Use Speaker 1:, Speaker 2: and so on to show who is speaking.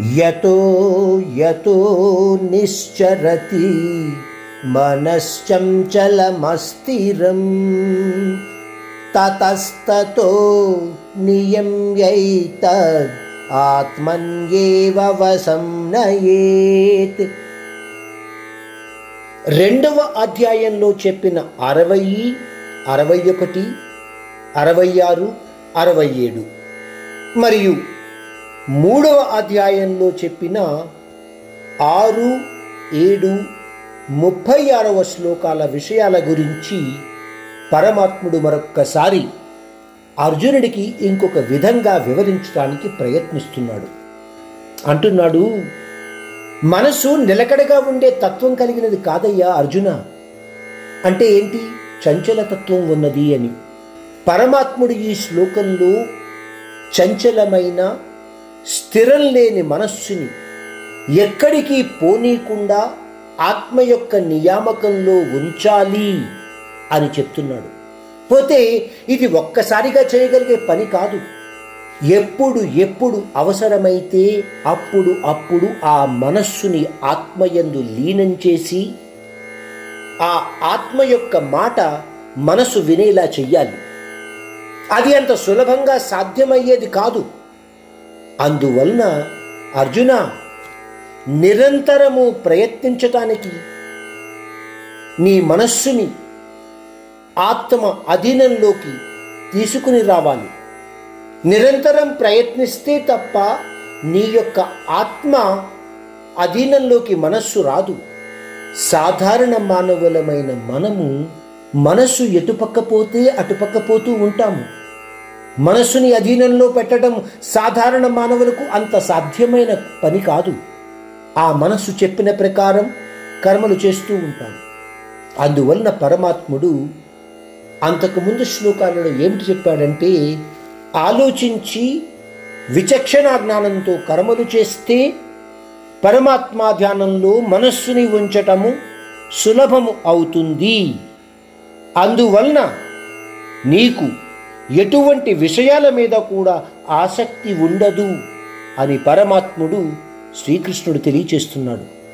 Speaker 1: యతో యతో నిశ్చరతి మనశ్చంచలమస్థిరం. తతస్తతో నియమ్యైతద్ ఆత్మన్యేవ వశం నయేత్ రెండవ అధ్యాయంలో చెప్పిన అరవై అరవై ఒకటి అరవై ఆరు అరవై ఏడు. మరియు మూడవ అధ్యాయంలో చెప్పిన ఆరు ఏడు ముప్పై ఆరవ శ్లోకాల విషయాల గురించి పరమాత్ముడు మరొక్కసారి అర్జునుడికి ఇంకొక విధంగా వివరించడానికి ప్రయత్నిస్తున్నాడు. అంటున్నాడు మనసు నిలకడగా ఉండే తత్వం కలిగినది కాదయ్యా అర్జున. అంటే ఏంటి? చంచల తత్వం ఉన్నది అని. పరమాత్ముడు ఈ శ్లోకంలో చంచలమైన స్థిరం లేని మనస్సుని ఎక్కడికి పోనీకుండా ఆత్మ యొక్క నియామకంలో ఉంచాలి అని చెప్తున్నాడు. పోతే ఇది ఒక్కసారిగా చేయగలిగే పని కాదు. ఎప్పుడు ఎప్పుడు అవసరమైతే అప్పుడు అప్పుడు ఆ మనస్సుని ఆత్మయందు లీనం చేసి ఆ ఆత్మ యొక్క మాట మనసు వినేలా చెయ్యాలి. అది అంత సులభంగా సాధ్యమయ్యేది కాదు. అందువలన అర్జున నిరంతరము ప్రయత్నించటానికి నీ మనస్సుని ఆత్మ అధీనంలోకి తీసుకుని రావాలి. నిరంతరం ప్రయత్నిస్తే తప్ప నీ యొక్క ఆత్మ అధీనంలోకి మనస్సు రాదు. సాధారణ మానవులమైన మనము మనస్సు ఎటుపక్కపోతే అటుపక్కపోతూ ఉంటాము. మనస్సుని అధీనంలో పెట్టడం సాధారణ మానవులకు అంత సాధ్యమైన పని కాదు. ఆ మనస్సు చెప్పిన ప్రకారం కర్మలు చేస్తూ ఉంటాను అందువలన పరమాత్ముడు అంతకుముందు శ్లోకాలలో ఏమిటి చెప్పాడంటే ఆలోచించి విచక్షణ జ్ఞానంతో కర్మలు చేస్తే పరమాత్మా ధ్యానంలో మనస్సుని ఉంచటము సులభము అవుతుంది. అందువలన నీకు ఎటువంటి విషయాల మీద కూడా ఆసక్తి ఉండదు అని పరమాత్ముడు శ్రీకృష్ణుడు తెలియచేస్తున్నాడు.